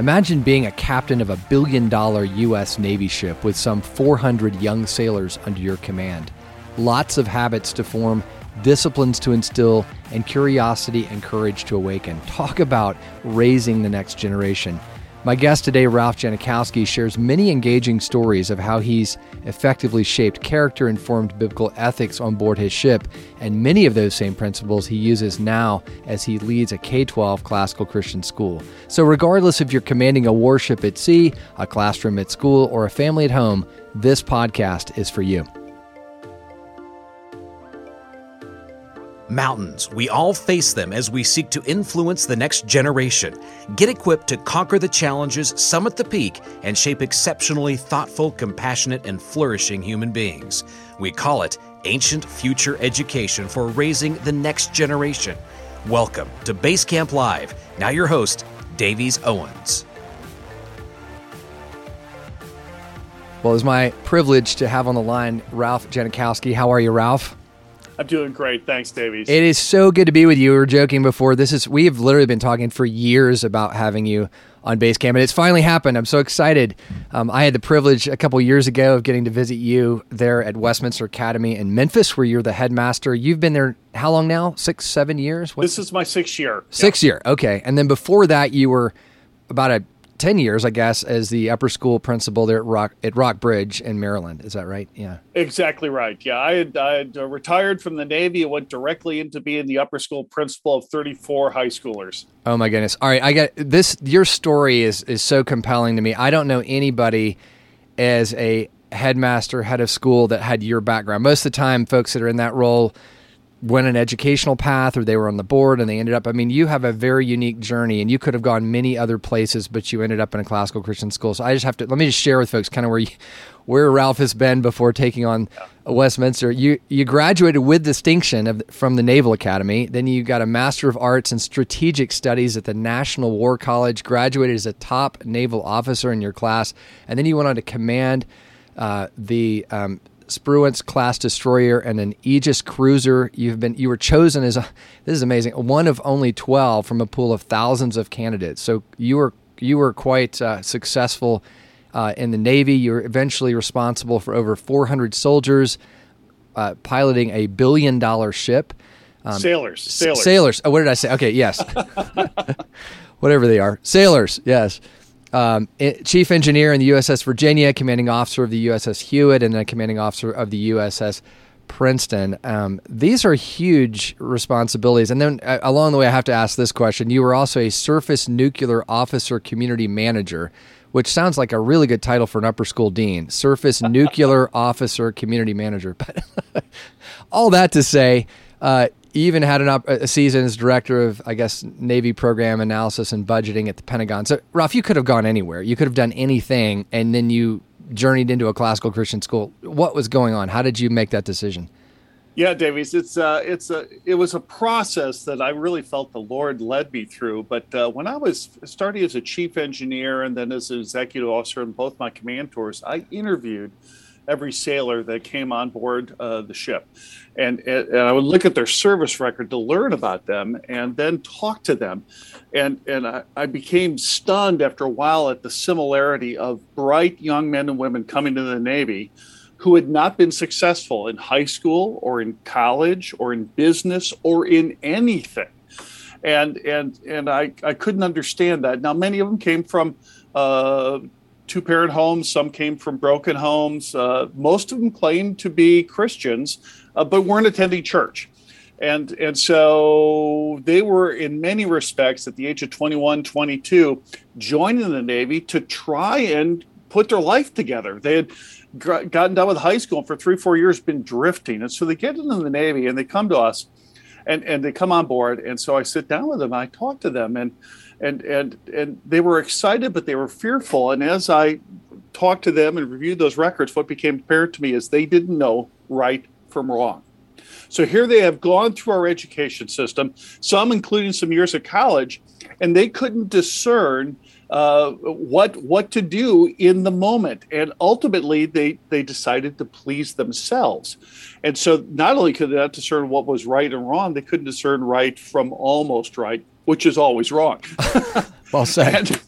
Imagine being a captain of a billion dollar U.S. Navy ship with some 400 young sailors under your command. Lots of habits to form, disciplines to instill, and curiosity and courage to awaken. Talk about raising the next generation. My guest today, Ralph Janikowski, shares many engaging stories of how he's effectively shaped character informed biblical ethics on board his ship, and many of those same principles he uses now as he leads a K 12 classical Christian school. So, regardless if you're commanding a warship at sea, a classroom at school, or a family at home, this podcast is for you. Mountains. We all face them as we seek to influence the next generation. Get equipped to conquer the challenges, summit the peak, and shape exceptionally thoughtful, compassionate, and flourishing human beings. We call it Ancient Future Education for raising the next generation. Welcome to Basecamp Live. Now, your host, Davies Owens. Well, it's my privilege to have on the line Ralph Janikowski. How are you, Ralph? I'm doing great. Thanks, Davies. It is so good to be with you. We were joking before. This is we have literally been talking for years about having you on Basecamp, and it's finally happened. I'm so excited. Um, I had the privilege a couple years ago of getting to visit you there at Westminster Academy in Memphis, where you're the headmaster. You've been there how long now? Six, seven years? What? This is my sixth year. Sixth yeah. year. Okay, and then before that, you were about a 10 years, I guess, as the upper school principal there at Rock at Rockbridge in Maryland. Is that right? Yeah. Exactly right. Yeah. I had, I had uh, retired from the Navy and went directly into being the upper school principal of 34 high schoolers. Oh my goodness. All right. I got this. Your story is, is so compelling to me. I don't know anybody as a headmaster, head of school that had your background. Most of the time, folks that are in that role, went an educational path or they were on the board and they ended up i mean you have a very unique journey and you could have gone many other places but you ended up in a classical christian school. So i just have to let me just share with folks kind of where you, where ralph has been before taking on westminster. You you graduated with distinction of, from the naval academy. Then you got a master of arts in strategic studies at the national war college graduated as a top naval officer in your class and then you went on to command uh, the um, Spruance class destroyer and an Aegis cruiser. You've been you were chosen as a this is amazing one of only twelve from a pool of thousands of candidates. So you were you were quite uh, successful uh, in the Navy. You were eventually responsible for over 400 soldiers, uh, piloting a billion dollar ship. Um, sailors, sailors, sailors. Oh, what did I say? Okay, yes, whatever they are, sailors. Yes um, chief engineer in the USS Virginia, commanding officer of the USS Hewitt, and then commanding officer of the USS Princeton. Um, these are huge responsibilities. And then uh, along the way, I have to ask this question. You were also a surface nuclear officer community manager, which sounds like a really good title for an upper school dean surface nuclear officer community manager. But all that to say, uh, even had an up, a season as director of, I guess, Navy program analysis and budgeting at the Pentagon. So, Ralph, you could have gone anywhere. You could have done anything, and then you journeyed into a classical Christian school. What was going on? How did you make that decision? Yeah, Davies, it's uh, it's a it was a process that I really felt the Lord led me through. But uh, when I was starting as a chief engineer and then as an executive officer in both my command tours, I interviewed every sailor that came on board uh, the ship. And, and I would look at their service record to learn about them and then talk to them. And, and I, I became stunned after a while at the similarity of bright young men and women coming to the Navy who had not been successful in high school or in college or in business or in anything. And, and, and I, I couldn't understand that. Now, many of them came from uh, two parent homes, some came from broken homes. Uh, most of them claimed to be Christians, uh, but weren't attending church. And, and so they were, in many respects, at the age of 21, 22, joining the Navy to try and put their life together. They had gotten done with high school and for three, four years been drifting. And so they get into the Navy and they come to us and, and they come on board. And so I sit down with them, I talk to them, and and and and they were excited, but they were fearful. And as I talked to them and reviewed those records, what became apparent to me is they didn't know right from wrong. So here they have gone through our education system, some including some years of college, and they couldn't discern uh, what what to do in the moment. And ultimately, they they decided to please themselves. And so, not only could they not discern what was right and wrong, they couldn't discern right from almost right which is always wrong. well said. and,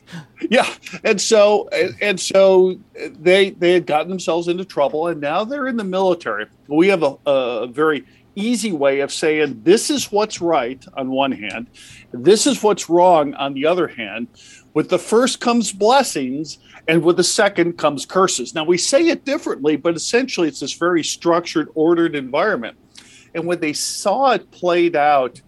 yeah, and so and so they they had gotten themselves into trouble, and now they're in the military. We have a, a very easy way of saying this is what's right on one hand, this is what's wrong on the other hand. With the first comes blessings, and with the second comes curses. Now we say it differently, but essentially it's this very structured, ordered environment. And when they saw it played out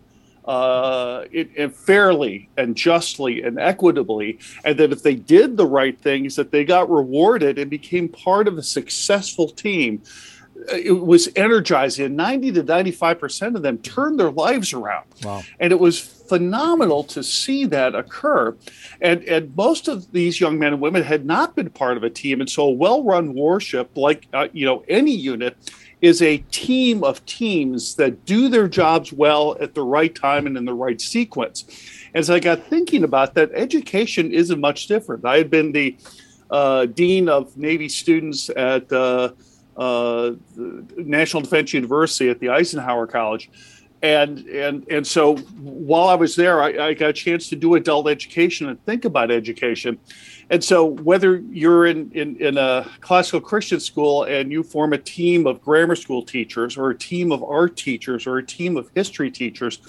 uh, it, it fairly and justly and equitably, and that if they did the right things, that they got rewarded and became part of a successful team. It was energizing. 90 to 95% of them turned their lives around. Wow. And it was phenomenal to see that occur. And, and most of these young men and women had not been part of a team. And so a well run warship, like, uh, you know, any unit, is a team of teams that do their jobs well at the right time and in the right sequence. As I got thinking about that, education isn't much different. I had been the uh, dean of Navy students at uh, uh, National Defense University at the Eisenhower College. And, and, and so while I was there, I, I got a chance to do adult education and think about education. And so, whether you're in, in, in, a classical Christian school and you form a team of grammar school teachers, or a team of art teachers, or a team of history teachers,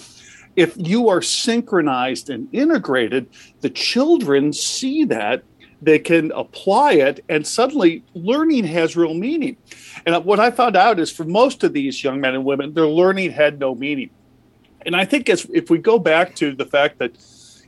if you are synchronized and integrated, the children see that, they can apply it, and suddenly learning has real meaning. And what I found out is for most of these young men and women, their learning had no meaning. And I think as, if we go back to the fact that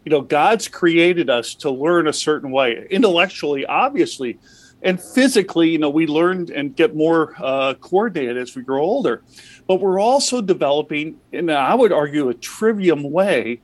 you know, God's created us to learn a certain way, intellectually, obviously, and physically. You know, we learn and get more uh, coordinated as we grow older, but we're also developing, in I would argue, a trivium way,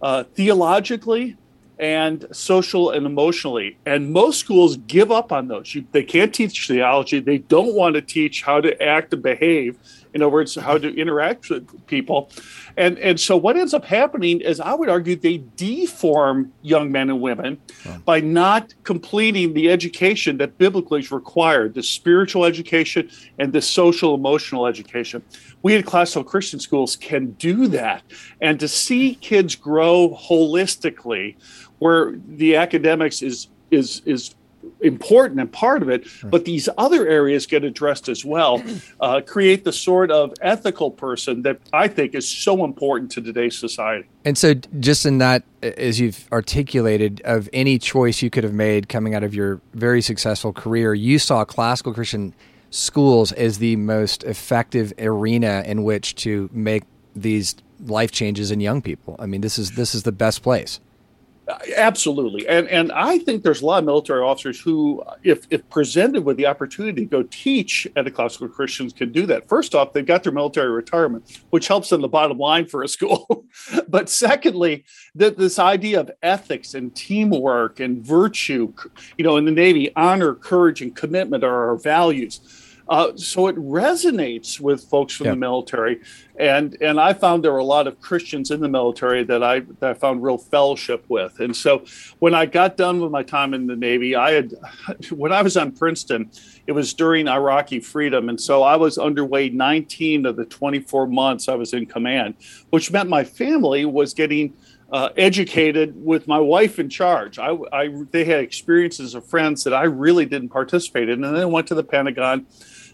uh, theologically and social and emotionally. And most schools give up on those. You, they can't teach theology. They don't want to teach how to act and behave in other words, how to interact with people. And, and so what ends up happening is I would argue they deform young men and women wow. by not completing the education that biblically is required, the spiritual education and the social emotional education. We at classical Christian schools can do that. And to see kids grow holistically, where the academics is is is important and part of it, but these other areas get addressed as well, uh, create the sort of ethical person that I think is so important to today's society. And so, just in that, as you've articulated, of any choice you could have made coming out of your very successful career, you saw classical Christian schools as the most effective arena in which to make these life changes in young people. I mean, this is this is the best place. Uh, absolutely, and and I think there's a lot of military officers who, uh, if if presented with the opportunity to go teach at a classical Christians, can do that. First off, they've got their military retirement, which helps on the bottom line for a school. but secondly, that this idea of ethics and teamwork and virtue, you know, in the Navy, honor, courage, and commitment are our values uh, so it resonates with folks from yeah. the military, and and I found there were a lot of Christians in the military that I that I found real fellowship with. And so when I got done with my time in the Navy, I had when I was on Princeton, it was during Iraqi freedom, and so I was underway 19 of the 24 months I was in command, which meant my family was getting. Uh, educated with my wife in charge. I, I, they had experiences of friends that I really didn't participate in, and then went to the Pentagon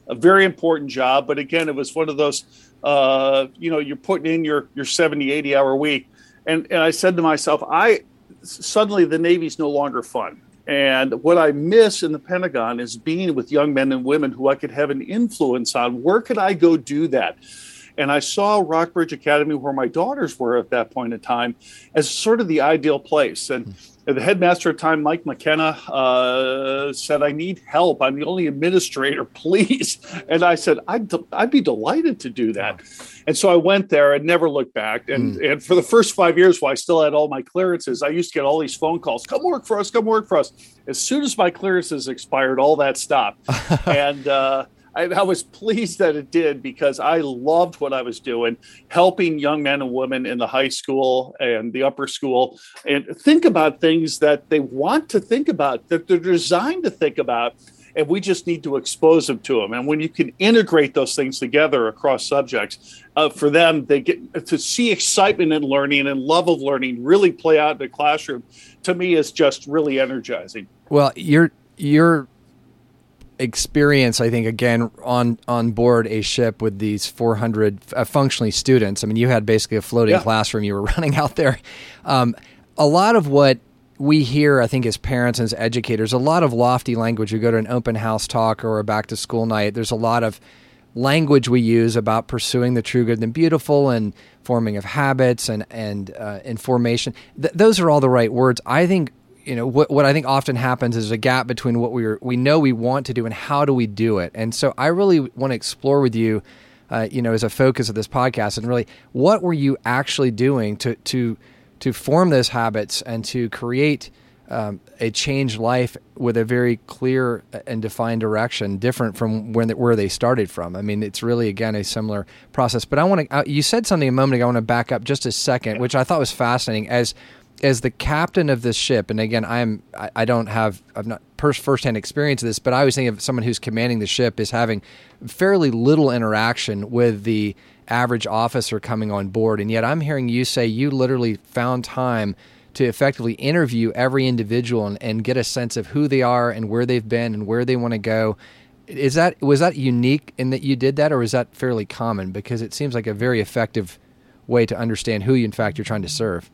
a very important job. But again, it was one of those, uh, you know, you're putting in your, your 70, 80 hour week. And, and I said to myself, I suddenly the Navy's no longer fun. And what I miss in the Pentagon is being with young men and women who I could have an influence on. Where could I go do that? And I saw Rockbridge Academy, where my daughters were at that point in time, as sort of the ideal place. And the headmaster at the time, Mike McKenna, uh, said, I need help. I'm the only administrator, please. And I said, I'd, de- I'd be delighted to do that. And so I went there and never looked back. And, mm. and for the first five years, while I still had all my clearances, I used to get all these phone calls come work for us, come work for us. As soon as my clearances expired, all that stopped. and, uh, I, I, was pleased that it did because I loved what I was doing, helping young men and women in the high school and the upper school and think about things that they want to think about, that they're designed to think about. and we just need to expose them to them. And when you can integrate those things together across subjects, uh, for them, they get to see excitement in learning and love of learning really play out in the classroom. To me, is just really energizing. Well, your your experience, I think, again on on board a ship with these 400 uh, functionally students. I mean, you had basically a floating yeah. classroom you were running out there. Um, a lot of what we hear, I think, as parents and as educators, a lot of lofty language. You go to an open house talk or a back to school night. There's a lot of language we use about pursuing the true good and beautiful and forming of habits and and uh, information. Th- those are all the right words. I think you know what what I think often happens is a gap between what we we know we want to do and how do we do it. And so I really want to explore with you. Uh, you know, as a focus of this podcast, and really, what were you actually doing to to to form those habits and to create um, a changed life with a very clear and defined direction, different from when where they started from. I mean, it's really again a similar process. But I want to. Uh, you said something a moment ago. I want to back up just a second, which I thought was fascinating. As as the captain of this ship, and again, I'm I, I don't have I've not first firsthand experience of this, but I was thinking of someone who's commanding the ship is having fairly little interaction with the average officer coming on board. And yet I'm hearing you say you literally found time to effectively interview every individual and, and get a sense of who they are and where they've been and where they want to go. Is that was that unique in that you did that, or is that fairly common? Because it seems like a very effective way to understand who you, in fact, you're trying to serve.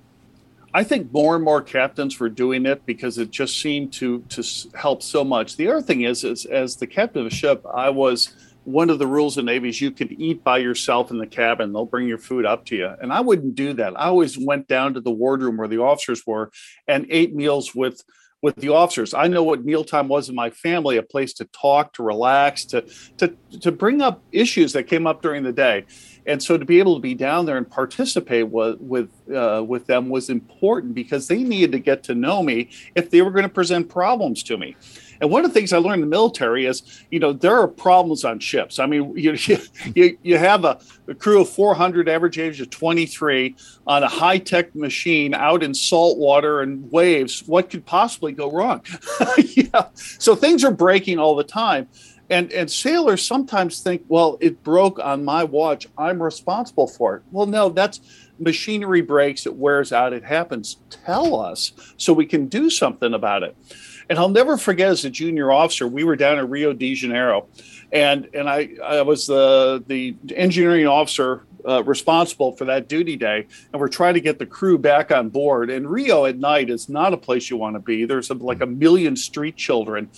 I think more and more captains were doing it because it just seemed to to help so much. The other thing is, is as the captain of a ship, I was one of the rules in Navy is you can eat by yourself in the cabin. They'll bring your food up to you. And I wouldn't do that. I always went down to the wardroom where the officers were and ate meals with with the officers. I know what mealtime was in my family, a place to talk, to relax, to to to bring up issues that came up during the day. And so to be able to be down there and participate with with uh, with them was important because they needed to get to know me if they were going to present problems to me. And one of the things I learned in the military is, you know, there are problems on ships. I mean, you you, you have a, a crew of 400, average age of 23, on a high tech machine out in salt water and waves. What could possibly go wrong? yeah. So things are breaking all the time. And, and sailors sometimes think, well, it broke on my watch. I'm responsible for it. Well, no, that's machinery breaks, it wears out, it happens. Tell us so we can do something about it. And I'll never forget as a junior officer, we were down in Rio de Janeiro, and and I I was the the engineering officer uh, responsible for that duty day, and we're trying to get the crew back on board. And Rio at night is not a place you want to be. There's a, like a million street children,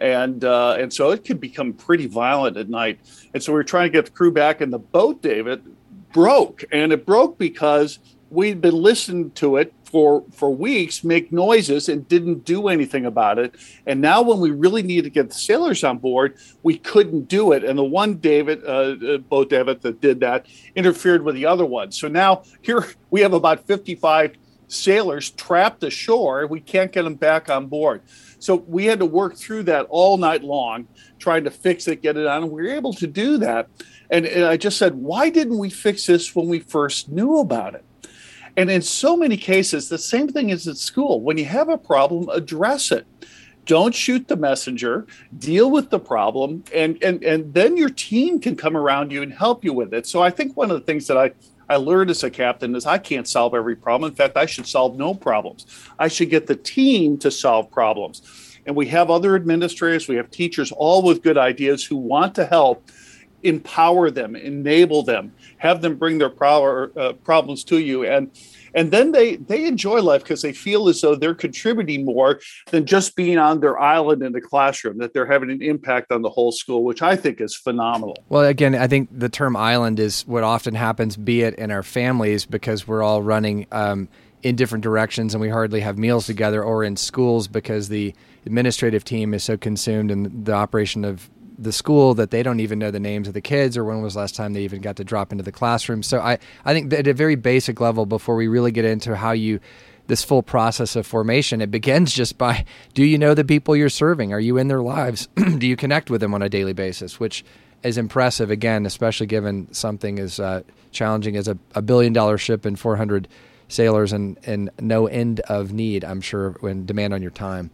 and uh, and so it could become pretty violent at night. And so we are trying to get the crew back, and the boat, davit, broke, and it broke because we'd been listening to it for for weeks make noises and didn't do anything about it. And now when we really needed to get the sailors on board we couldn't do it. And the one davit uh, uh, boat davit that did that interfered with the other one. So now here we have about 55 sailors trapped ashore. We can't get them back on board so we had to work through that all night long trying to fix it get it on and we were able to do that and, and i just said why didn't we fix this when we first knew about it and in so many cases, the same thing is at school. When you have a problem, address it. Don't shoot the messenger, deal with the problem, and, and, and then your team can come around you and help you with it. So I think one of the things that I, I learned as a captain is I can't solve every problem. In fact, I should solve no problems. I should get the team to solve problems. And we have other administrators, we have teachers, all with good ideas who want to help empower them, enable them, have them bring their power, uh, problems to you, and and then they they enjoy life because they feel as though they're contributing more than just being on their island in the classroom. That they're having an impact on the whole school, which I think is phenomenal. Well, again, I think the term island is what often happens, be it in our families because we're all running. Um, in different directions and we hardly have meals together or in schools because the administrative team is so consumed in the operation of the school that they don't even know the names of the kids or when was last time they even got to drop into the classroom. So I, I think at a very basic level, before we really get into how you this full process of formation, it begins just by do you know the people you're serving? Are you in their lives? do you connect with them on a daily basis? Which is impressive, again, especially given something as uh, challenging as a, a billion dollar ship and 400 sailors and, and no end of need, I'm sure, when demand on your time.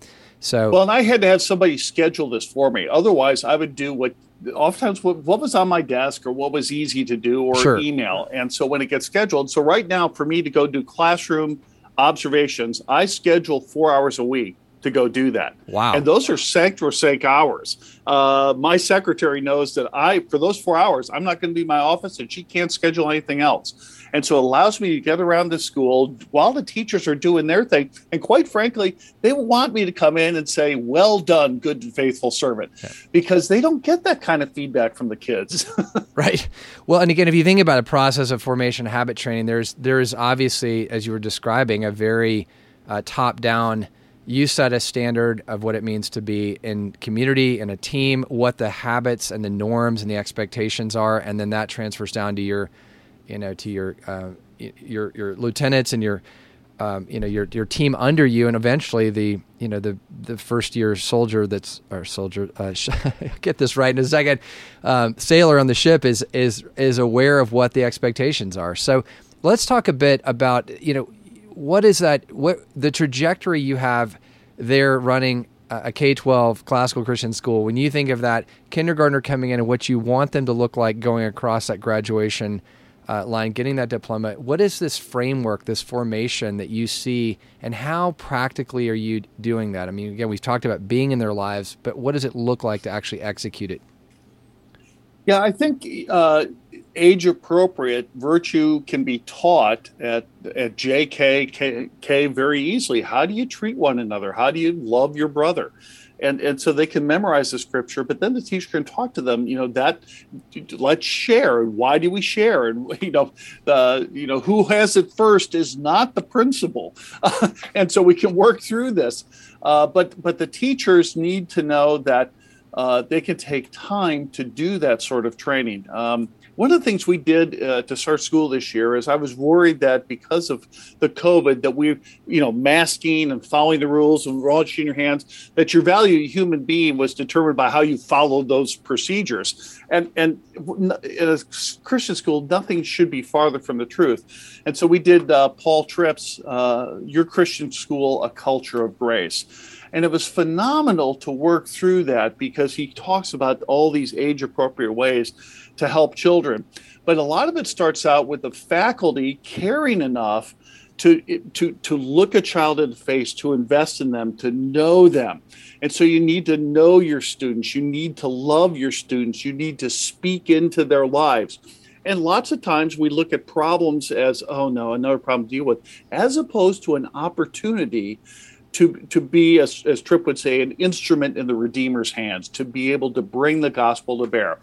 So well, and I had to have somebody schedule this for me. Otherwise, I would do what oftentimes what, what was on my desk or what was easy to do or Sure. email. And so when it gets scheduled, so right now for me to go do classroom observations, I schedule four hours a week to go do that. Wow. And those are sacrosanct hours. Uh, my secretary knows that I, for those four hours, I'm not going to be in my office and she can't schedule anything else. And so it allows me to get around the school while the teachers are doing their thing. And quite frankly, they want me to come in and say, well done, good and faithful servant, because they don't get that kind of feedback from the kids. Right. Well, and again, if you think about a process of formation habit training, there's there's obviously, as you were describing, a very uh, top down. You set a standard of what it means to be in community in a team, what the habits and the norms and the expectations are, and then that transfers down to your, you know, to your uh, your your lieutenants and your um, you know your your team under you, and eventually the you know the the first year soldier that's or soldier uh, get this right in a second um, sailor on the ship is is is aware of what the expectations are. So let's talk a bit about you know what is that what the trajectory you have there running a K 12 classical Christian school. When you think of that kindergartner coming in and what you want them to look like going across that graduation uh, line, getting that diploma. What is this framework, this formation that you see, and how practically are you doing that? I mean, again, we've talked about being in their lives, but what does it look like to actually execute it? Yeah, I think uh, age appropriate virtue can be taught at at JK K, K very easily. How do you treat one another? How do you love your brother? And and so they can memorize the scripture, but then the teacher can talk to them. You know that let's share. And why do we share? And you know, the you know who has it first is not the principal, and so we can work through this. Uh, but but the teachers need to know that uh, they can take time to do that sort of training. Um, one of the things we did uh, to start school this year is I was worried that because of the COVID that we, you know, masking and following the rules and washing your hands, that your value as a human being was determined by how you followed those procedures. And and in a Christian school, nothing should be farther from the truth. And so we did uh, Paul Tripp's uh, "Your Christian School: A Culture of Grace." And it was phenomenal to work through that because he talks about all these age appropriate ways to help children. But a lot of it starts out with the faculty caring enough to, to, to look a child in the face, to invest in them, to know them. And so you need to know your students, you need to love your students, you need to speak into their lives. And lots of times we look at problems as, oh no, another problem to deal with, as opposed to an opportunity to to be as, as Tripp would say an instrument in the Redeemer's hands to be able to bring the gospel to bear,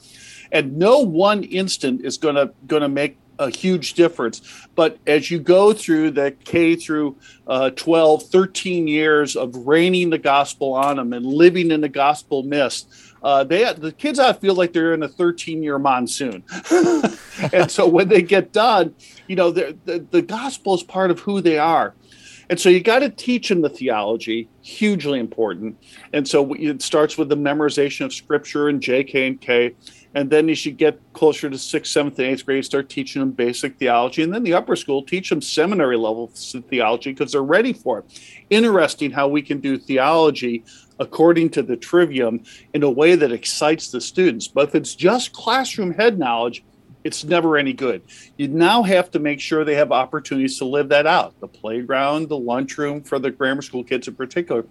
and no one instant is going to going to make a huge difference. But as you go through the K through uh, 12, 13 years of raining the gospel on them and living in the gospel mist, uh, they the kids I feel like they're in a 13 year monsoon, and so when they get done, you know the, the the gospel is part of who they are. And so you got to teach them the theology, hugely important. And so it starts with the memorization of scripture and JK and K. And then you get closer to sixth, seventh, and eighth grade, start teaching them basic theology. And then the upper school, teach them seminary level theology because they're ready for it. Interesting how we can do theology according to the trivium in a way that excites the students. But if it's just classroom head knowledge, it's never any good. You now have to make sure they have opportunities to live that out the playground, the lunchroom for the grammar school kids in particular.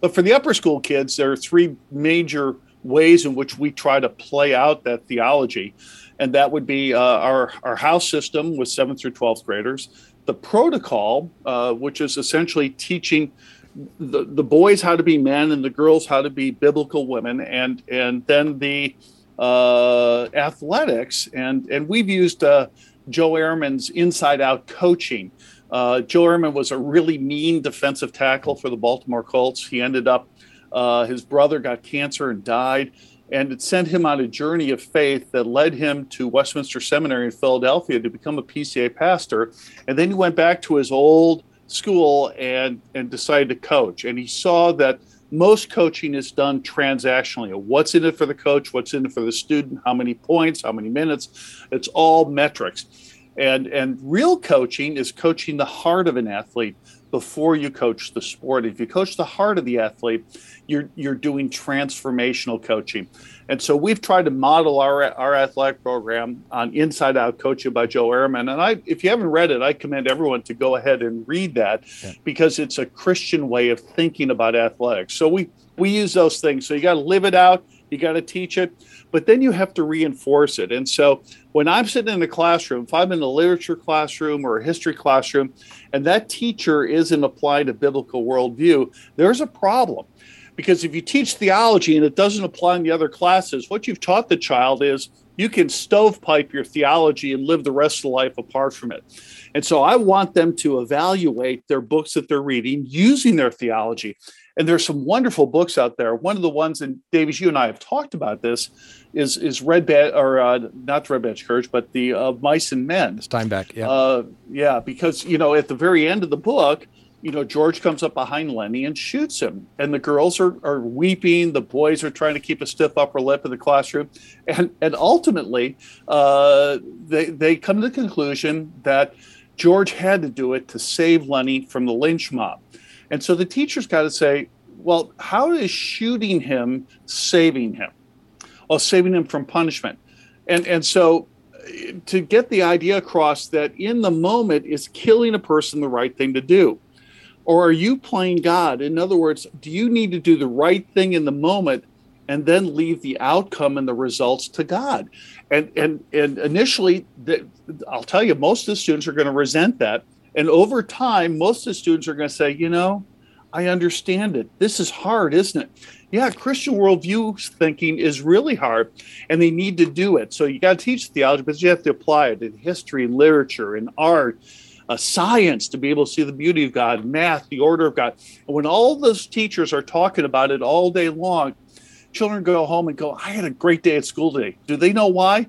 But for the upper school kids, there are three major ways in which we try to play out that theology. And that would be uh, our, our house system with 7th through 12th graders, the protocol, uh, which is essentially teaching the, the boys how to be men and the girls how to be biblical women, and, and then the uh, athletics, and and we've used uh, Joe Ehrmann's inside out coaching. Uh, Joe Ehrmann was a really mean defensive tackle for the Baltimore Colts. He ended up, uh, his brother got cancer and died, and it sent him on a journey of faith that led him to Westminster Seminary in Philadelphia to become a PCA pastor. And then he went back to his old school and and decided to coach. And he saw that most coaching is done transactionally. What's in it for the coach? What's in it for the student? How many points? How many minutes? It's all metrics. And and real coaching is coaching the heart of an athlete, before you coach the sport. If you coach the heart of the athlete, you're you're doing transformational coaching. And so we've tried to model our our athletic program on Inside Out Coaching by Joe Ehrmann. And I if you haven't read it, I commend everyone to go ahead and read that yeah. because it's a Christian way of thinking about athletics. So we we use those things. So you got to live it out, you got to teach it, but then you have to reinforce it. And so when I'm sitting in a classroom, if I'm in a literature classroom or a history classroom, and that teacher isn't applying a biblical worldview, there's a problem because if you teach theology and it doesn't apply in the other classes, what you've taught the child is you can stovepipe your theology and live the rest of the life apart from it. And so I want them to evaluate their books that they're reading using their theology. And there's some wonderful books out there. One of the ones, and Davies, you and I have talked about this, is is Red Badge or uh, not Red Badge Courage, but the uh, Mice and Men. Steinbeck, yeah, uh, yeah, because you know at the very end of the book, you know, George comes up behind Lenny and shoots him. And the girls are, are weeping. The boys are trying to keep a stiff upper lip in the classroom. And, and ultimately, uh, they, they come to the conclusion that George had to do it to save Lenny from the lynch mob. And so the teacher's got to say, well, how is shooting him saving him? Well, saving him from punishment. And, and so eh, to get the idea across that in the moment is killing a person the right thing to do or are you playing God? In other words, do you need to do the right thing in the moment and then leave the outcome and the results to God? And and and initially, I'll tell you, most of the students are going to resent that, and over time, most of the students are going to say, you know, I understand it. This is hard, isn't it? Yeah, Christian worldview thinking is really hard, and they need to do it. So you got to teach theology, but you have to apply it in history, literature, and art uh, science to be able to see the beauty of God, math, the order of God. And when all those teachers are talking about it all day long, children go home and go, I had a great day at school today. Do they know why?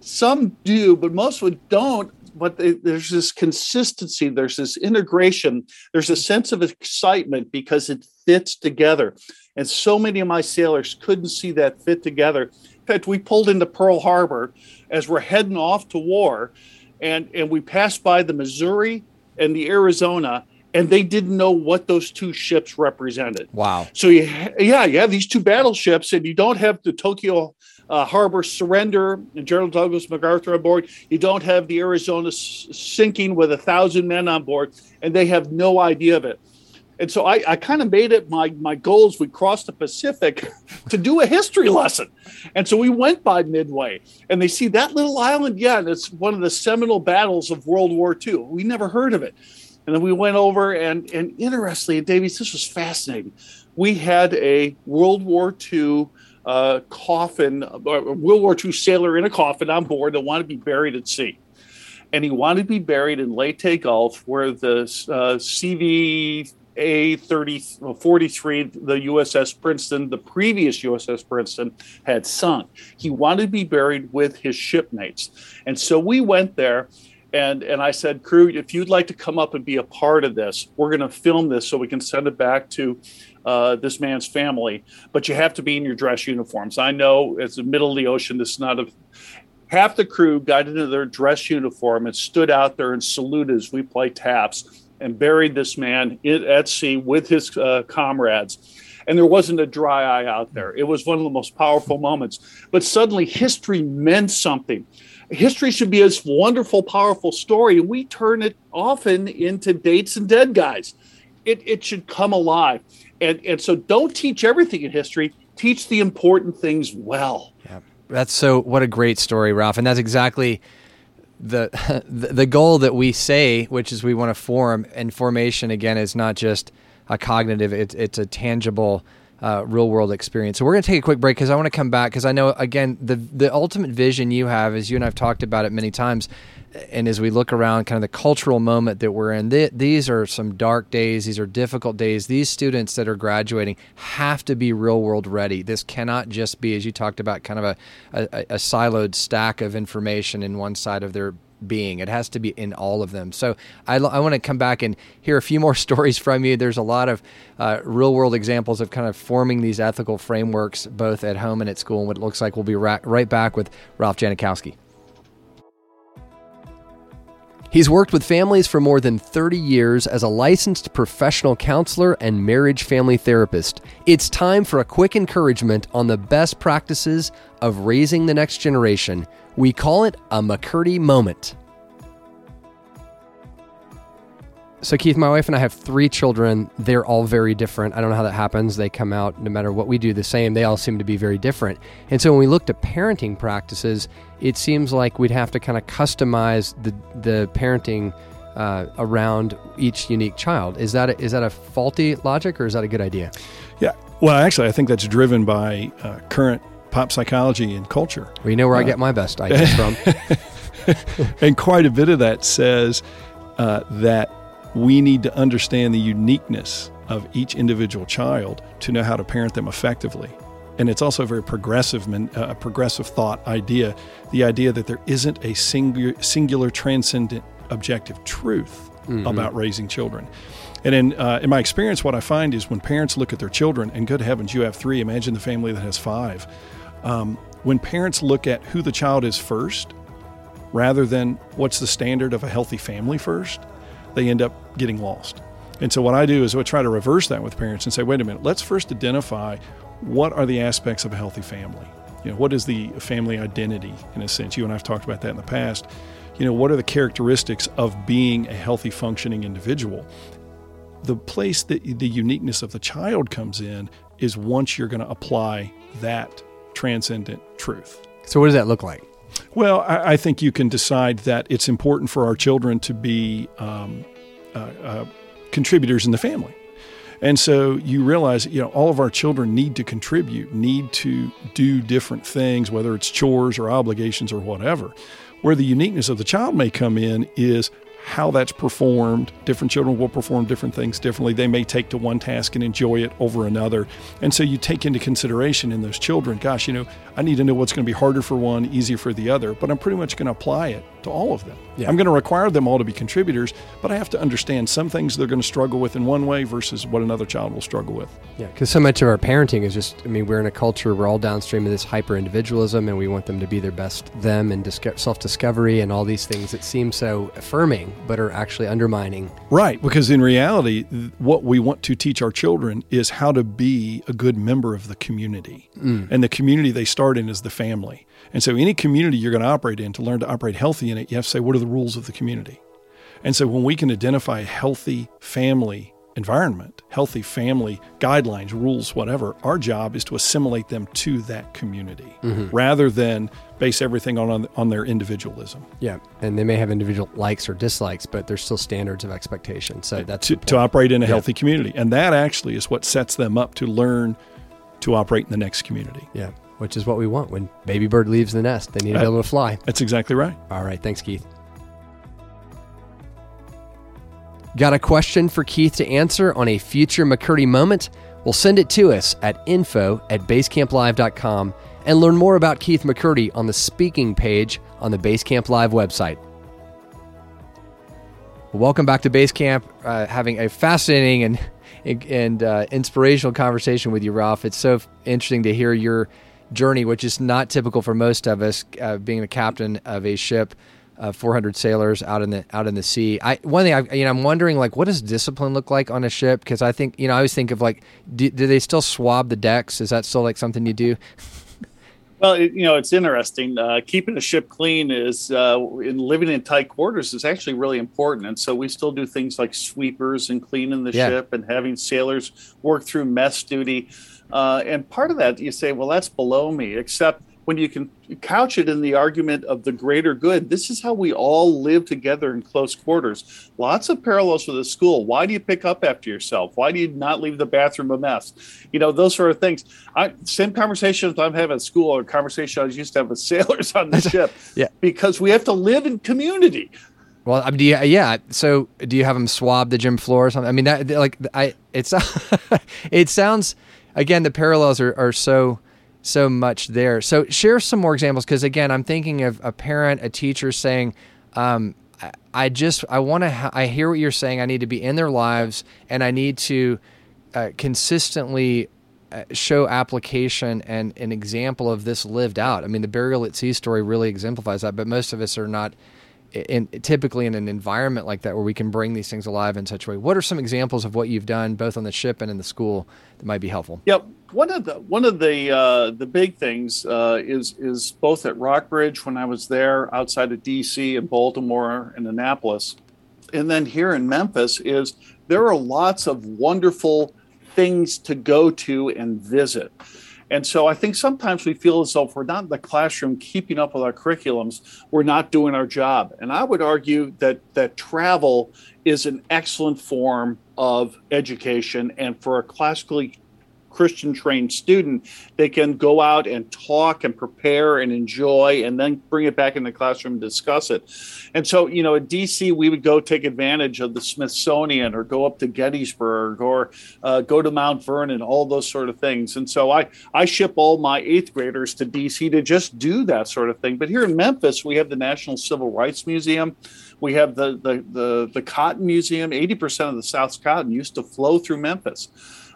Some do, but most would don't. But they, there's this consistency, there's this integration, there's a sense of excitement because it fits together. And so many of my sailors couldn't see that fit together. In fact, we pulled into Pearl Harbor as we're heading off to war and and we passed by the Missouri and the Arizona, and they didn't know what those two ships represented. Wow! So you, yeah, you have these two battleships, and you don't have the Tokyo uh, Harbor surrender and General Douglas MacArthur on board. You don't have the Arizona s- sinking with a thousand men on board, and they have no idea of it. And so I, I kind of made it my my goals. We crossed the Pacific to do a history lesson, and so we went by Midway, and they see that little island. Yeah, and it's one of the seminal battles of World War II. We never heard of it, and then we went over, and and interestingly, Davies, this was fascinating. We had a World War II uh, coffin, a World War II sailor in a coffin on board that wanted to be buried at sea and he wanted to be buried in Leyte Gulf, where the uh, CV a 30, 43, the USS Princeton, the previous USS Princeton, had sunk. He wanted to be buried with his shipmates. And so we went there and, and I said, crew, if you'd like to come up and be a part of this, we're going to film this so we can send it back to uh, this man's family. But you have to be in your dress uniforms. I know it's the middle of the ocean. This is not a half the crew got into their dress uniform and stood out there and saluted as we play taps and buried this man at sea with his uh, comrades. And there wasn't a dry eye out there. It was one of the most powerful moments. But suddenly, history meant something. History should be a wonderful, powerful story, we turn it often into dates and dead guys. It, it should come alive. And, and so, don't teach everything in history, teach the important things well. Yeah. That's so, what a great story, Ralph. And that's exactly the the goal that we say, which is we want to form, and formation again is not just a cognitive; it's it's a tangible, uh, real world experience. So we're going to take a quick break because I want to come back because I know again the the ultimate vision you have, as you and I've talked about it many times, and as we look around kind of the cultural moment that we're in, th- these are some dark days. These are difficult days. These students that are graduating have to be real world ready. This cannot just be, as you talked about, kind of a, a, a siloed stack of information in one side of their being. It has to be in all of them. So I, I want to come back and hear a few more stories from you. There's a lot of uh, real world examples of kind of forming these ethical frameworks both at home and at school and what it looks like. We'll be ra- right back with Ralph Janikowski. He's worked with families for more than 30 years as a licensed professional counselor and marriage family therapist. It's time for a quick encouragement on the best practices of raising the next generation. We call it a McCurdy moment. So, Keith, my wife and I have three children. They're all very different. I don't know how that happens. They come out, no matter what we do, the same. They all seem to be very different. And so, when we looked at parenting practices, it seems like we'd have to kind of customize the, the parenting uh, around each unique child. Is that, a, is that a faulty logic or is that a good idea? Yeah. Well, actually, I think that's driven by uh, current pop psychology and culture. Well, you know where uh, I get my best ideas from. and quite a bit of that says uh, that we need to understand the uniqueness of each individual child to know how to parent them effectively. And it's also a very progressive, uh, progressive thought idea the idea that there isn't a singular, singular transcendent objective truth mm-hmm. about raising children. And in, uh, in my experience, what I find is when parents look at their children, and good heavens, you have three, imagine the family that has five. Um, when parents look at who the child is first, rather than what's the standard of a healthy family first, they end up getting lost. And so what I do is I try to reverse that with parents and say, wait a minute, let's first identify what are the aspects of a healthy family. You know, what is the family identity in a sense? You and I've talked about that in the past. You know, what are the characteristics of being a healthy, functioning individual? The place that the uniqueness of the child comes in is once you're going to apply that transcendent truth. So, what does that look like? Well, I, I, think you can decide that it's important for our children to be um, uh, uh, contributors in the family. And so you realize, you know, all of our children need to contribute, need to do different things, whether it's chores or obligations or whatever. Where the uniqueness of the child may come in is how that's performed. Different children will perform different things differently. They may take to one task and enjoy it over another. And so you take into consideration in those children, gosh, you know, I need to know what's going to be harder for one, easier for the other, but I'm pretty much going to apply it to all of them. Yeah. I'm going to require them all to be contributors, but I have to understand some things they're going to struggle with in one way versus what another child will struggle with. Yeah, because so much of our parenting is just, I mean, we're in a culture, we're all downstream of this hyper individualism, and we want them to be their best them and self discovery and all these things that seem so affirming, but are actually undermining. Right, because in reality, what we want to teach our children is how to be a good member of the community. Mm. And the community they start in is the family. And so, any community you're going to operate in, to learn to operate healthy in it, you have to say, what are the rules of the community? And so, when we can identify a healthy family environment, healthy family guidelines, rules, whatever, our job is to assimilate them to that community mm-hmm. rather than base everything on, on, on their individualism. Yeah, and they may have individual likes or dislikes, but there's still standards of expectation. So that's to, to operate in a yeah. healthy community, and that actually is what sets them up to learn to operate in the next community. Yeah which is what we want. When baby bird leaves the nest, they need to be able to fly. That's exactly right. All right. Thanks, Keith. Got a question for Keith to answer on a future McCurdy moment? Well, send it to us at info at basecamplive.com and learn more about Keith McCurdy on the speaking page on the Basecamp Live website. Welcome back to Basecamp. Uh, having a fascinating and and uh, inspirational conversation with you, Ralph. It's so interesting to hear your journey, which is not typical for most of us, uh, being the captain of a ship. Uh, 400 sailors out in the out in the sea. I one thing I you know I'm wondering like what does discipline look like on a ship because I think you know I always think of like do, do, they still swab the decks? Is that still like something you do? Well, it, you know, it's interesting. Uh, keeping a ship clean is, uh, in living in tight quarters, is actually really important. And so we still do things like sweepers and cleaning the yeah. ship and having sailors work through mess duty. Uh, and part of that, you say, well, that's below me, except when you can couch it in the argument of the greater good, this is how we all live together in close quarters. Lots of parallels with the school. Why do you pick up after yourself? Why do you not leave the bathroom a mess? You know, those sort of things. I, same conversations I'm having at school or conversation I used to have with sailors on the ship. yeah. Because we have to live in community. Well, I mean, do you, yeah. So, do you have them swab the gym floor or something? I mean, that like I, it's it sounds again, the parallels are, are so so much there. So share some more examples because again, I'm thinking of a parent, a teacher saying, um, I, I just I want to. Ha- I hear what you're saying. I need to be in their lives, and I need to uh, consistently uh, show application and an example of this lived out. I mean, the burial at sea story really exemplifies that, but most of us are not in typically in an environment like that where we can bring these things alive in such a way. What are some examples of what you've done both on the ship and in the school that might be helpful? Yep. One of the one of the uh, the big things uh, is is both at Rockbridge when I was there outside of D.C. and Baltimore and Annapolis, and then here in Memphis is there are lots of wonderful things to go to and visit. And so I think sometimes we feel as though if we're not in the classroom keeping up with our curriculums, we're not doing our job. And I would argue that that travel is an excellent form of education. And for a classically Christian trained student, they can go out and talk and prepare and enjoy and then bring it back in the classroom and discuss it. And so, you know, at DC, we would go take advantage of the Smithsonian or go up to Gettysburg or uh, go to Mount Vernon, all those sort of things. And so I, I ship all my eighth graders to DC to just do that sort of thing. But here in Memphis, we have the National Civil Rights Museum. We have the, the, the, the Cotton Museum. 80% of the South's cotton used to flow through Memphis.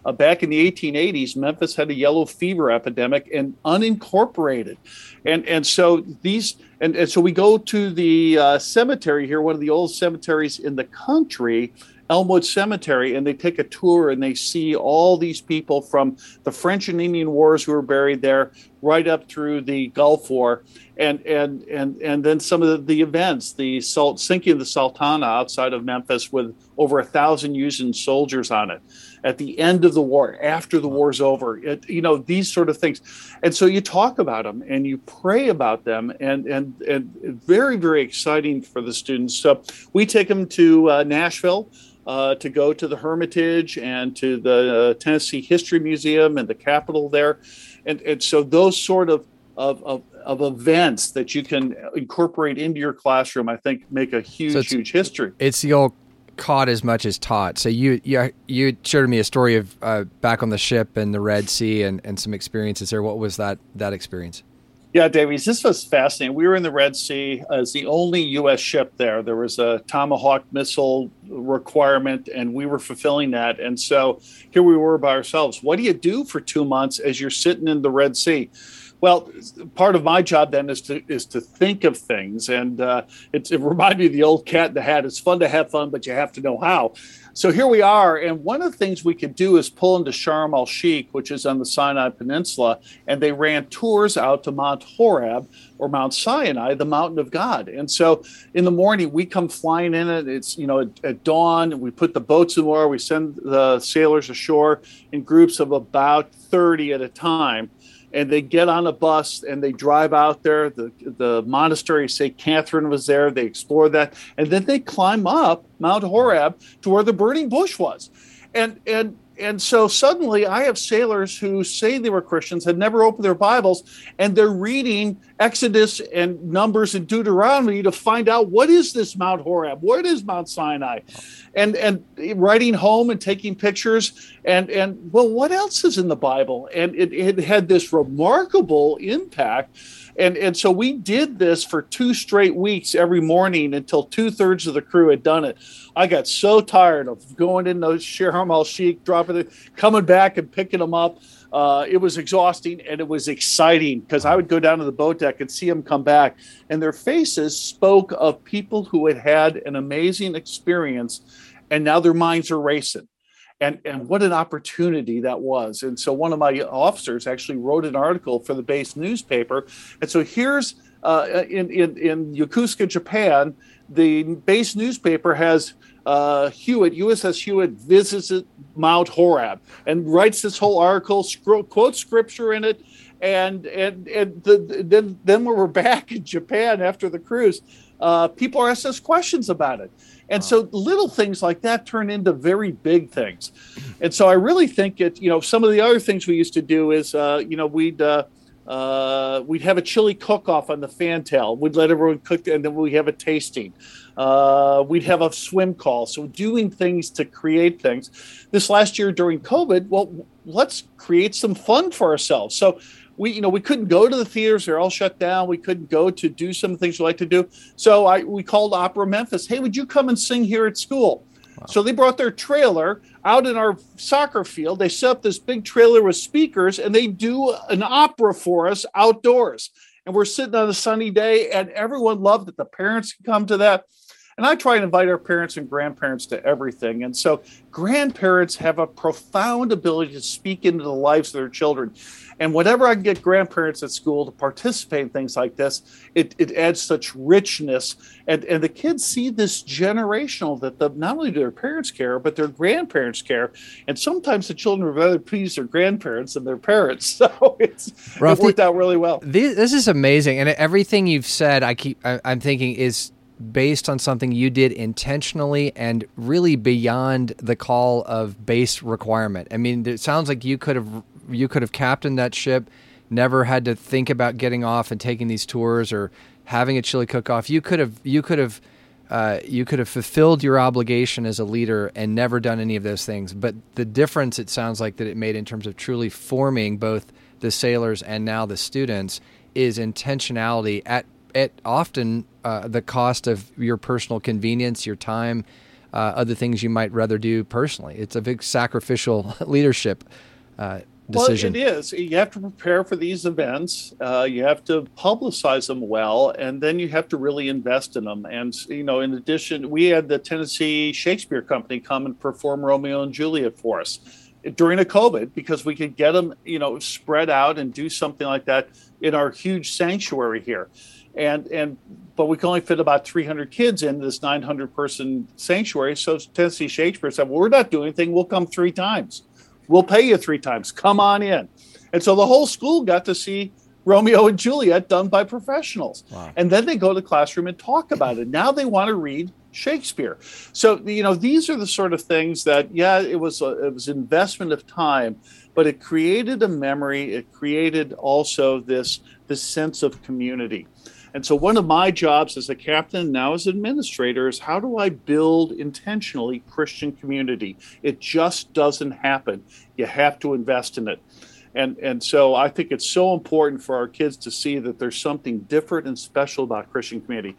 Uh, back in the 1880s, Memphis had a yellow fever epidemic and unincorporated, and and so these and, and so we go to the uh, cemetery here, one of the old cemeteries in the country, Elmwood Cemetery, and they take a tour and they see all these people from the French and Indian Wars who were buried there, right up through the Gulf War, and and and and then some of the, the events, the salt sinking of the Sultana outside of Memphis with over a thousand Union soldiers on it at the end of the war, after the war's over, it, you know, these sort of things. And so you talk about them and you pray about them, and and and very very exciting for the students. So we take them to uh, Nashville. Uh, to go to the Hermitage and to the uh, Tennessee History Museum and the Capitol there, and and so those sort of of, of, of events that you can incorporate into your classroom, I think, make a huge, so huge history. It's the old caught as much as taught. So you you you showed me a story of uh, back on the ship and the Red Sea and, and some experiences there. What was that that experience? Yeah, Davis, this was fascinating. We were in the Red Sea as the only U.S. ship there. There was a Tomahawk missile requirement, and we were fulfilling that. And so here we were by ourselves. What do you do for two months as you're sitting in the Red Sea? Well, part of my job then is to is to think of things, and uh, it, it reminded me of the old cat in the hat. It's fun to have fun, but you have to know how. So here we are, and one of the things we could do is pull into Sharm el Sheikh, which is on the Sinai Peninsula, and they ran tours out to Mount Horeb or Mount Sinai, the mountain of God. And so in the morning we come flying in it. It's you know at, at dawn we put the boats in water. We send the sailors ashore in groups of about thirty at a time and they get on a bus and they drive out there. The the monastery St. Catherine was there. They explore that, and then they climb up Mount Horeb to where the burning bush was, and and and so suddenly I have sailors who say they were Christians, had never opened their Bibles, and they're reading Exodus and Numbers and Deuteronomy to find out what is this Mount Horeb? What is Mount Sinai? And and writing home and taking pictures and and well, what else is in the Bible? And it, it had this remarkable impact and and so we did this for two straight weeks every morning until two thirds of the crew had done it. I got so tired of going in those Sharm el Sheikh, dropping it, coming back and picking them up. Uh, it was exhausting and it was exciting because I would go down to the boat deck and see them come back, and their faces spoke of people who had had an amazing experience, and now their minds are racing and and what an opportunity that was. And so one of my officers actually wrote an article for the base newspaper. And so here's uh, in, in in yokosuka japan the base newspaper has uh, Hewitt, USS Hewitt visits Mount Horeb and writes this whole article, scro- quotes scripture in it, and and and the, then then when we're back in Japan after the cruise, uh, people ask us questions about it. And so little things like that turn into very big things. And so I really think it, you know, some of the other things we used to do is, uh, you know, we'd, uh, uh, we'd have a chili cook-off on the fantail. We'd let everyone cook, and then we have a tasting. Uh, we'd have a swim call. So doing things to create things. This last year during COVID, well, let's create some fun for ourselves. So we you know we couldn't go to the theaters. They're all shut down. We couldn't go to do some things we like to do. So i we called opera memphis. Hey would you come and sing here at school? Wow. so they brought their trailer out in our soccer field. They set up this big trailer with speakers and they do an opera for us outdoors. And we're sitting on a sunny day, and everyone loved it. The parents come to that. And I try and invite our parents and grandparents to everything. And so grandparents have a profound ability to speak into the lives of their children. And whenever I can get grandparents at school to participate in things like this, it, it adds such richness. And, and the kids see this generational that the, not only do their parents care, but their grandparents care. And sometimes the children are rather pleased their grandparents than their parents. So it's Ralph, it worked out really well. This is amazing. And everything you've said, I keep, I, I'm thinking is based on something you did intentionally and really beyond the call of base requirement. I mean, it sounds like you could have you could have captained that ship, never had to think about getting off and taking these tours or having a chili cook off. You could have you could have uh, you could have fulfilled your obligation as a leader and never done any of those things. But the difference it sounds like that it made in terms of truly forming both the sailors and now the students is intentionality at at often uh, the cost of your personal convenience, your time, uh, other things you might rather do personally. It's a big sacrificial leadership uh, decision. Well, it is. You have to prepare for these events. Uh, you have to publicize them well, and then you have to really invest in them. And you know, in addition, we had the Tennessee Shakespeare Company come and perform Romeo and Juliet for us during a COVID because we could get them, you know, spread out and do something like that in our huge sanctuary here and and but we can only fit about 300 kids in this 900 person sanctuary. So Tennessee Shakespeare said, "Well, we're not doing anything. We'll come three times. We'll pay you three times. Come on in." And so the whole school got to see Romeo and Juliet done by professionals. Wow. And then they go to the classroom and talk about it. Now they want to read Shakespeare. So you know these are the sort of things that yeah, it was a, it was investment of time, but it created a memory. It created also this this sense of community. And so, one of my jobs as a captain, now as administrator, is how do I build intentionally Christian community? It just doesn't happen. You have to invest in it. And, and so I think it's so important for our kids to see that there's something different and special about Christian community.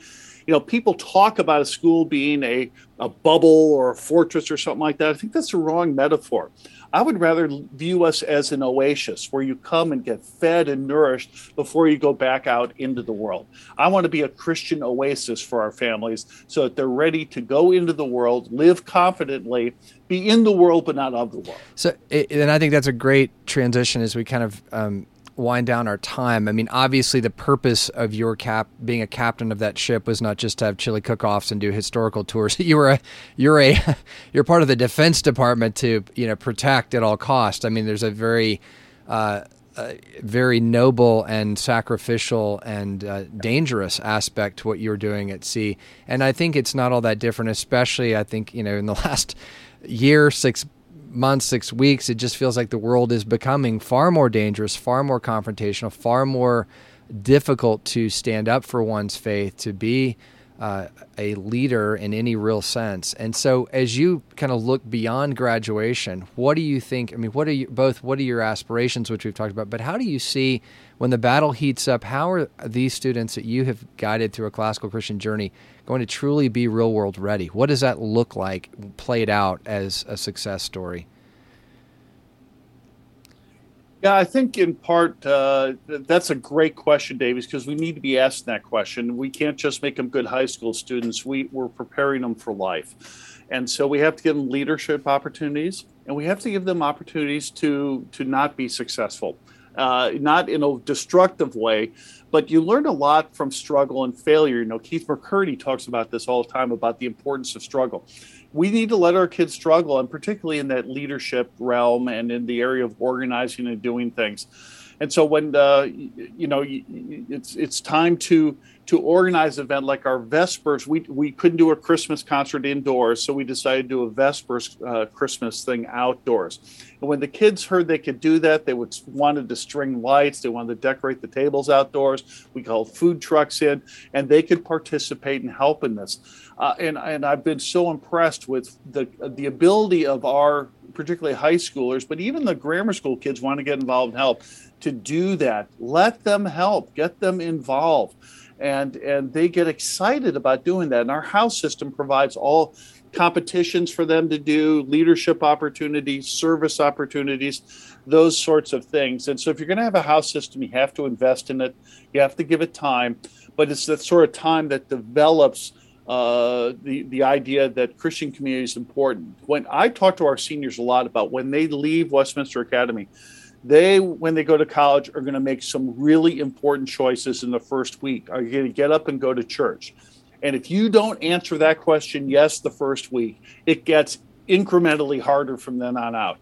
You know, people talk about a school being a, a bubble or a fortress or something like that. I think that's the wrong metaphor. I would rather view us as an oasis where you come and get fed and nourished before you go back out into the world. I want to be a Christian oasis for our families so that they're ready to go into the world, live confidently, be in the world, but not of the world. So, and I think that's a great transition as we kind of um, wind down our time. I mean, obviously, the purpose of your cap being a captain of that ship was not just to have chili cook-offs and do historical tours. You were a, you're a, you're part of the Defense Department to you know protect at all costs. I mean, there's a very uh, very noble and sacrificial and uh, dangerous aspect to what you're doing at sea. And I think it's not all that different, especially I think, you know, in the last year, six months, six weeks, it just feels like the world is becoming far more dangerous, far more confrontational, far more difficult to stand up for one's faith, to be uh, a leader in any real sense. And so, as you kind of look beyond graduation, what do you think? I mean, what are you both? What are your aspirations, which we've talked about, but how do you see when the battle heats up? How are these students that you have guided through a classical Christian journey going to truly be real world ready? What does that look like played out as a success story? Yeah, I think in part uh, that's a great question, Davis, because we need to be asking that question. We can't just make them good high school students. We, we're preparing them for life. And so we have to give them leadership opportunities and we have to give them opportunities to, to not be successful, uh, not in a destructive way, but you learn a lot from struggle and failure. You know, Keith McCurdy talks about this all the time about the importance of struggle we need to let our kids struggle, and particularly in that leadership realm and in the area of organizing and doing things. And so when uh, you know it's it's time to to organize an event like our Vespers, we we couldn't do a Christmas concert indoors, so we decided to do a Vespers uh, Christmas thing outdoors. And when the kids heard they could do that, they would wanted to string lights, they wanted to decorate the tables outdoors. We called food trucks in, and they could participate in helping this. Uh, and and I've been so impressed with the the ability of our particularly high schoolers, but even the grammar school kids want to get involved and help to do that. Let them help, get them involved. and and they get excited about doing that. And our house system provides all competitions for them to do, leadership opportunities, service opportunities, those sorts of things. And so if you're going to have a house system, you have to invest in it. You have to give it time, but it's that sort of time that develops uh, the the idea that Christian community is important. When I talk to our seniors a lot about when they leave Westminster Academy, they when they go to college are going to make some really important choices in the first week. Are you going to get up and go to church? And if you don't answer that question yes the first week, it gets incrementally harder from then on out.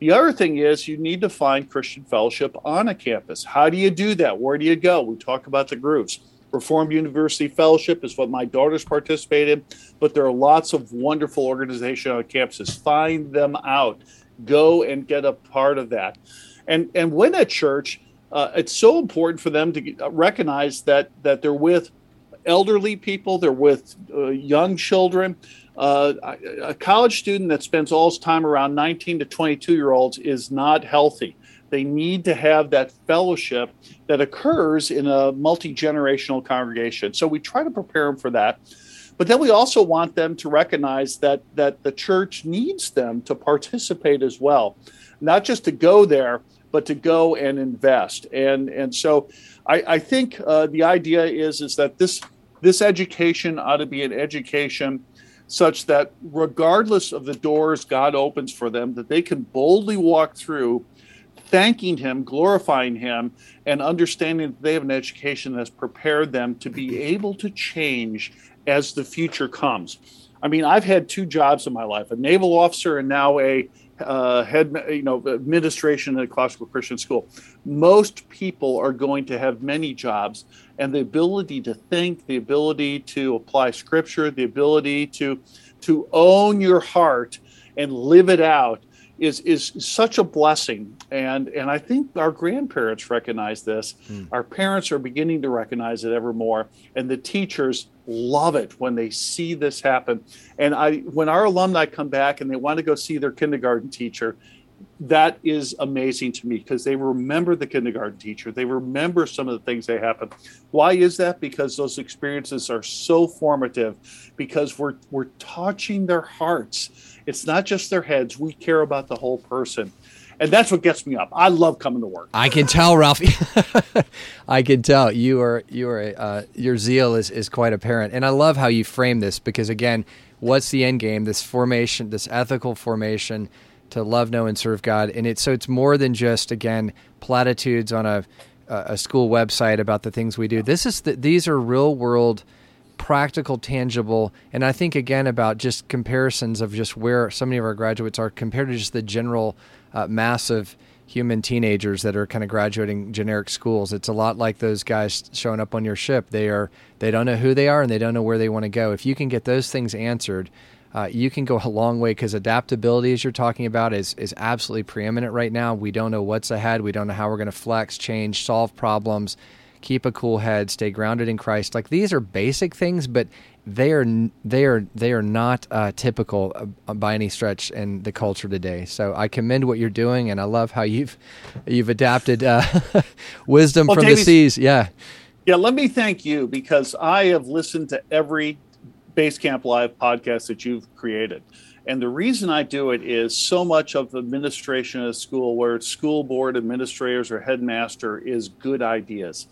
The other thing is you need to find Christian fellowship on a campus. How do you do that? Where do you go? We talk about the groups. Reformed University Fellowship is what my daughters participate in, but there are lots of wonderful organizations on campuses. Find them out. Go and get a part of that. And and when at church, uh, it's so important for them to recognize that that they're with elderly people, they're with uh, young children. Uh, a college student that spends all his time around 19 to 22 year olds is not healthy. They need to have that fellowship that occurs in a multi generational congregation. So we try to prepare them for that. But then we also want them to recognize that that the church needs them to participate as well, not just to go there, but to go and invest. And and so I, I think uh, the idea is is that this this education ought to be an education such that regardless of the doors God opens for them, that they can boldly walk through, thanking Him, glorifying Him, and understanding that they have an education that's prepared them to be able to change as the future comes. I mean, I've had two jobs in my life: a naval officer and now a uh, head, you know, administration at a classical Christian school. Most people are going to have many jobs, and the ability to think, the ability to apply Scripture, the ability to to own your heart and live it out is is such a blessing. And and i think our grandparents recognize this. Mm. our parents are beginning to recognize it ever more and the teachers love it when they see this happen. And i when our alumni come back and they want to go see their kindergarten teacher that is amazing to me because they remember the kindergarten teacher they remember some of the things that happened why is that because those experiences are so formative because we're we're touching their hearts it's not just their heads. We care about the whole person. And that's what gets me up. I love coming to work. I can tell, Ralphie. I can tell you are you are uh, your zeal is is quite apparent, and I love how you frame this because again, what's the end game? This formation, this ethical formation to love, know, and serve God, and it's so it's more than just again platitudes on a a school website about the things we do. This is the, these are real world practical, tangible, and I think again about just comparisons of just where so many of our graduates are compared to just the general uh, mass of human teenagers that are kind of graduating generic schools. It's a lot like those guys showing up on your ship. They are they don't know who they are and they don't know where they want to go. If you can get those things answered, uh, you can go a long way because adaptability, as you're talking about, is is absolutely preeminent right now. We don't know what's ahead. We don't know how we're going to flex, change, solve problems keep a cool head, stay grounded in Christ. Like these are basic things, but they are they are they are not uh, typical uh, by any stretch in the culture today. So I commend what you're doing, and I love how you've you've adapted uh, wisdom well, from the seas. Yeah, yeah. Let me thank you because I have listened to every Basecamp Live podcast that you've created. And the reason I do it is so much of administration of a school, where school board administrators or headmaster, is good ideas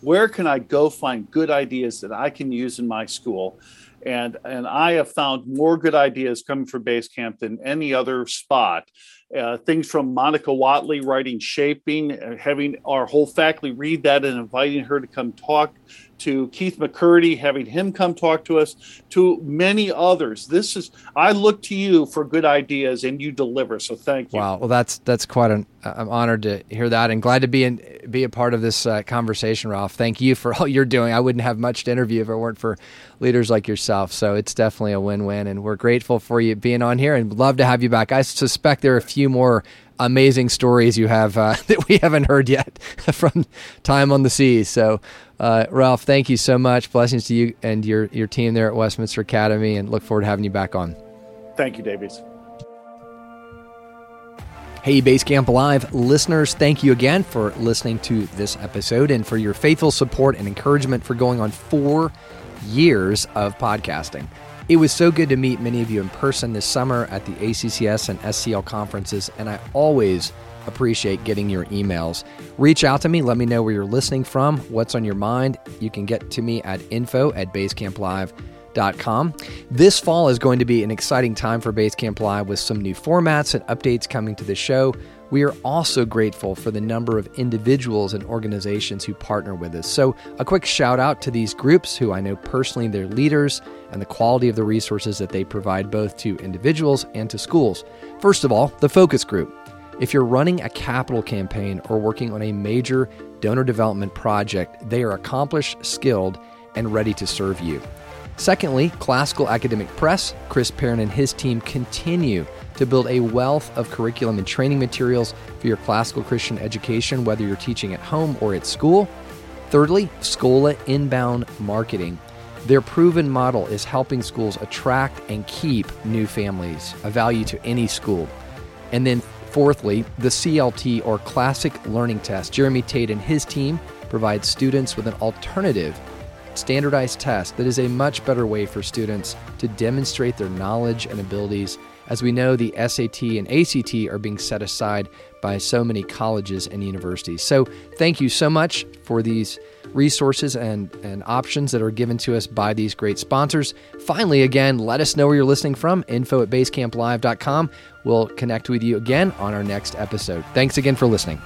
where can I go find good ideas that I can use in my school? And, and I have found more good ideas coming from Basecamp than any other spot. Uh, things from Monica Watley writing Shaping, uh, having our whole faculty read that and inviting her to come talk to Keith McCurdy, having him come talk to us, to many others. This is I look to you for good ideas, and you deliver. So thank you. Wow, well that's that's quite an. I'm honored to hear that, and glad to be in be a part of this uh, conversation, Ralph. Thank you for all you're doing. I wouldn't have much to interview if it weren't for leaders like yourself. So it's definitely a win-win, and we're grateful for you being on here, and love to have you back. I suspect there are a few more amazing stories you have uh, that we haven't heard yet from time on the seas. So, uh, Ralph, thank you so much. Blessings to you and your your team there at Westminster Academy, and look forward to having you back on. Thank you, Davis. Hey, Basecamp Live listeners, thank you again for listening to this episode and for your faithful support and encouragement for going on four years of podcasting. It was so good to meet many of you in person this summer at the ACCS and SCL conferences, and I always appreciate getting your emails. Reach out to me, let me know where you're listening from, what's on your mind. You can get to me at info at basecamplive.com basecamplive.com. This fall is going to be an exciting time for Basecamp Live with some new formats and updates coming to the show. We are also grateful for the number of individuals and organizations who partner with us. So, a quick shout out to these groups who I know personally their leaders and the quality of the resources that they provide both to individuals and to schools. First of all, the focus group. If you're running a capital campaign or working on a major donor development project, they are accomplished, skilled, and ready to serve you. Secondly, Classical Academic Press, Chris Perrin and his team continue to build a wealth of curriculum and training materials for your classical Christian education, whether you're teaching at home or at school. Thirdly, Scola Inbound Marketing. Their proven model is helping schools attract and keep new families, a value to any school. And then, fourthly, the CLT or Classic Learning Test. Jeremy Tate and his team provide students with an alternative standardized test that is a much better way for students to demonstrate their knowledge and abilities. As we know, the SAT and ACT are being set aside by so many colleges and universities. So, thank you so much for these resources and, and options that are given to us by these great sponsors. Finally, again, let us know where you're listening from. Info at basecamplive.com. We'll connect with you again on our next episode. Thanks again for listening.